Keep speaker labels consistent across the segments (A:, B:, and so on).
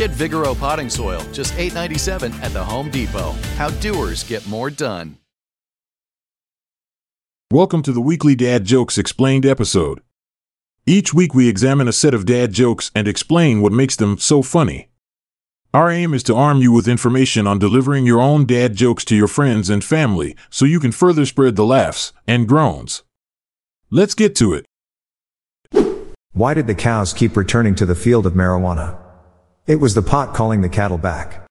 A: Get Vigoro potting soil, just $8.97 at the Home Depot. How doers get more done.
B: Welcome to the weekly Dad Jokes Explained episode. Each week we examine a set of dad jokes and explain what makes them so funny. Our aim is to arm you with information on delivering your own dad jokes to your friends and family so you can further spread the laughs and groans. Let's get to it.
C: Why did the cows keep returning to the field of marijuana? It was the pot calling the cattle back.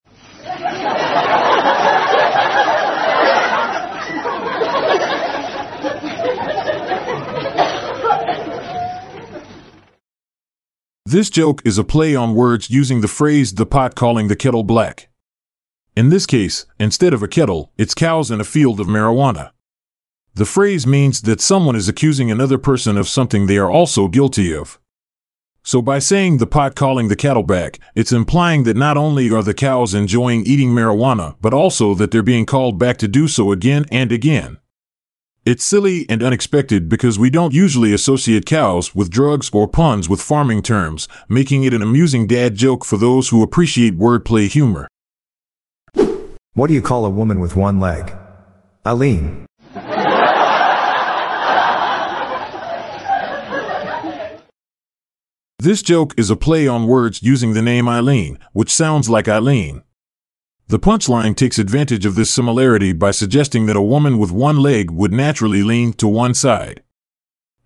B: This joke is a play on words using the phrase the pot calling the kettle black. In this case, instead of a kettle, it's cows in a field of marijuana. The phrase means that someone is accusing another person of something they are also guilty of. So by saying the pot calling the cattle back, it's implying that not only are the cows enjoying eating marijuana, but also that they're being called back to do so again and again. It's silly and unexpected because we don't usually associate cows with drugs or puns with farming terms, making it an amusing dad joke for those who appreciate wordplay humor.
C: What do you call a woman with one leg? Eileen.
B: This joke is a play on words using the name Eileen, which sounds like Eileen. The punchline takes advantage of this similarity by suggesting that a woman with one leg would naturally lean to one side.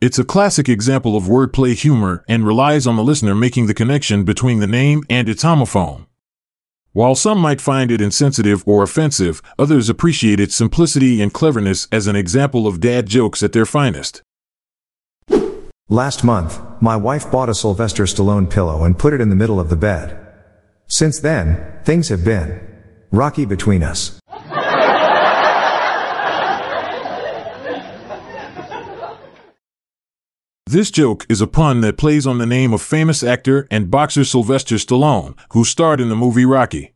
B: It's a classic example of wordplay humor and relies on the listener making the connection between the name and its homophone. While some might find it insensitive or offensive, others appreciate its simplicity and cleverness as an example of dad jokes at their finest.
C: Last month, my wife bought a Sylvester Stallone pillow and put it in the middle of the bed. Since then, things have been rocky between us.
B: This joke is a pun that plays on the name of famous actor and boxer Sylvester Stallone, who starred in the movie Rocky.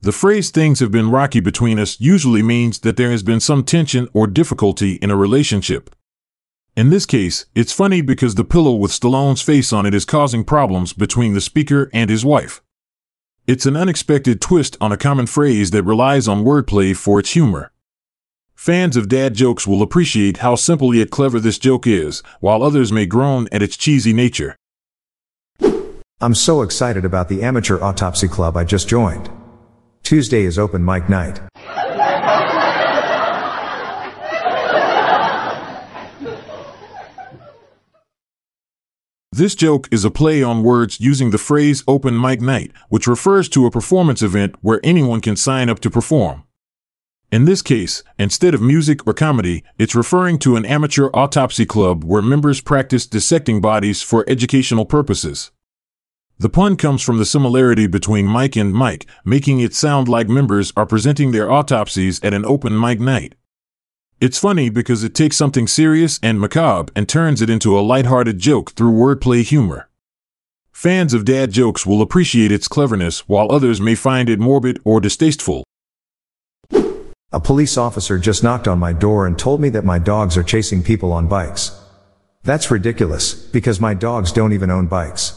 B: The phrase things have been rocky between us usually means that there has been some tension or difficulty in a relationship. In this case, it's funny because the pillow with Stallone's face on it is causing problems between the speaker and his wife. It's an unexpected twist on a common phrase that relies on wordplay for its humor. Fans of dad jokes will appreciate how simple yet clever this joke is, while others may groan at its cheesy nature.
C: I'm so excited about the amateur autopsy club I just joined. Tuesday is open mic night.
B: This joke is a play on words using the phrase open mic night, which refers to a performance event where anyone can sign up to perform. In this case, instead of music or comedy, it's referring to an amateur autopsy club where members practice dissecting bodies for educational purposes. The pun comes from the similarity between mic and mic, making it sound like members are presenting their autopsies at an open mic night. It's funny because it takes something serious and macabre and turns it into a lighthearted joke through wordplay humor. Fans of dad jokes will appreciate its cleverness, while others may find it morbid or distasteful.
C: A police officer just knocked on my door and told me that my dogs are chasing people on bikes. That's ridiculous, because my dogs don't even own bikes.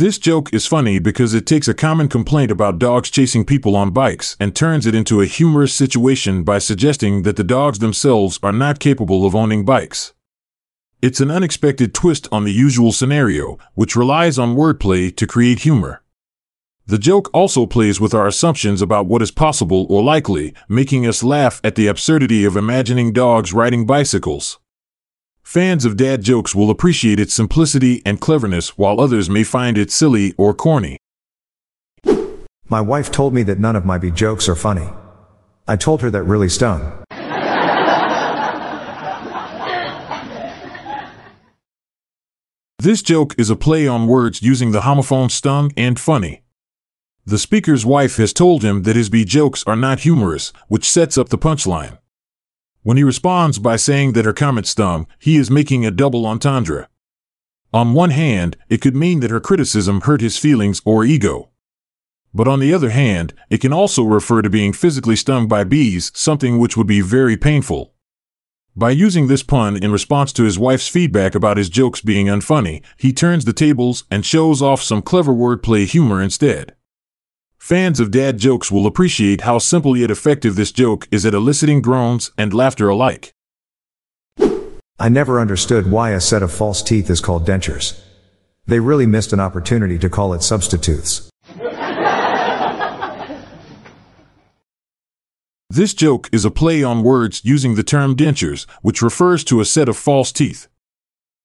B: This joke is funny because it takes a common complaint about dogs chasing people on bikes and turns it into a humorous situation by suggesting that the dogs themselves are not capable of owning bikes. It's an unexpected twist on the usual scenario, which relies on wordplay to create humor. The joke also plays with our assumptions about what is possible or likely, making us laugh at the absurdity of imagining dogs riding bicycles. Fans of dad jokes will appreciate its simplicity and cleverness, while others may find it silly or corny.
C: My wife told me that none of my B jokes are funny. I told her that really stung.
B: This joke is a play on words using the homophone stung and funny. The speaker's wife has told him that his B jokes are not humorous, which sets up the punchline. When he responds by saying that her comment stung, he is making a double entendre. On one hand, it could mean that her criticism hurt his feelings or ego. But on the other hand, it can also refer to being physically stung by bees, something which would be very painful. By using this pun in response to his wife's feedback about his jokes being unfunny, he turns the tables and shows off some clever wordplay humor instead. Fans of dad jokes will appreciate how simple yet effective this joke is at eliciting groans and laughter alike.
C: I never understood why a set of false teeth is called dentures. They really missed an opportunity to call it substitutes.
B: This joke is a play on words using the term dentures, which refers to a set of false teeth.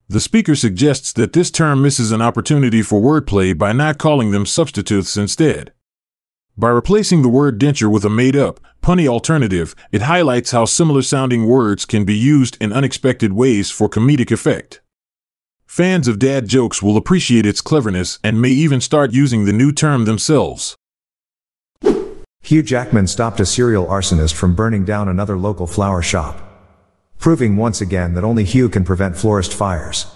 B: The speaker suggests that this term misses an opportunity for wordplay by not calling them substitutes instead. By replacing the word denture with a made up, punny alternative, it highlights how similar sounding words can be used in unexpected ways for comedic effect. Fans of dad jokes will appreciate its cleverness and may even start using the new term themselves.
C: Hugh Jackman stopped a serial arsonist from burning down another local flower shop. Proving once again that only Hugh can prevent florist fires.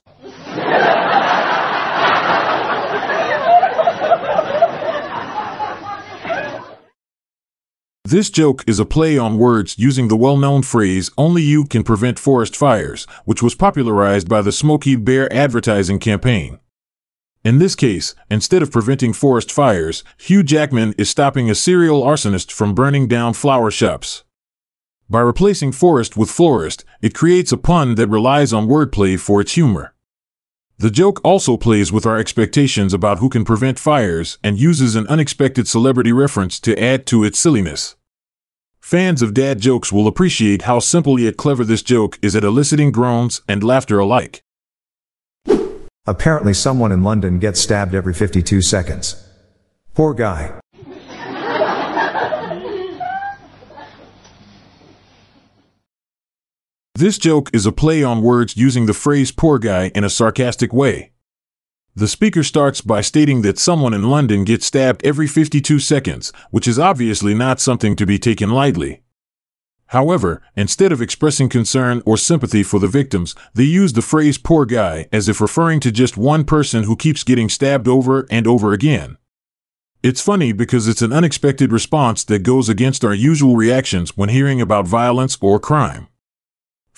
B: This joke is a play on words using the well known phrase, only you can prevent forest fires, which was popularized by the Smokey Bear advertising campaign. In this case, instead of preventing forest fires, Hugh Jackman is stopping a serial arsonist from burning down flower shops. By replacing forest with florist, it creates a pun that relies on wordplay for its humor. The joke also plays with our expectations about who can prevent fires and uses an unexpected celebrity reference to add to its silliness. Fans of dad jokes will appreciate how simple yet clever this joke is at eliciting groans and laughter alike.
C: Apparently, someone in London gets stabbed every 52 seconds. Poor guy.
B: This joke is a play on words using the phrase poor guy in a sarcastic way. The speaker starts by stating that someone in London gets stabbed every 52 seconds, which is obviously not something to be taken lightly. However, instead of expressing concern or sympathy for the victims, they use the phrase poor guy as if referring to just one person who keeps getting stabbed over and over again. It's funny because it's an unexpected response that goes against our usual reactions when hearing about violence or crime.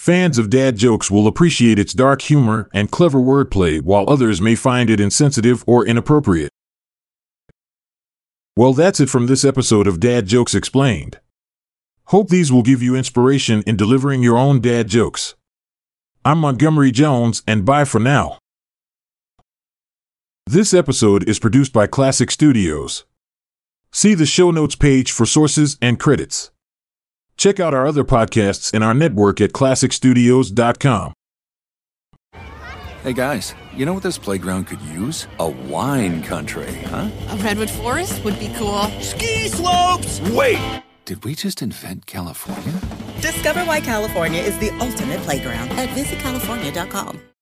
B: Fans of dad jokes will appreciate its dark humor and clever wordplay, while others may find it insensitive or inappropriate. Well, that's it from this episode of Dad Jokes Explained. Hope these will give you inspiration in delivering your own dad jokes. I'm Montgomery Jones, and bye for now. This episode is produced by Klassic Studios. See the show notes page for sources and credits. Check out our other podcasts in our network at klassicstudios.com.
D: Hey guys, you know what this playground could use? A wine country, huh?
E: A redwood forest would be cool.
D: Ski slopes! Wait! Did we just invent California?
F: Discover why California is the ultimate playground at visitcalifornia.com.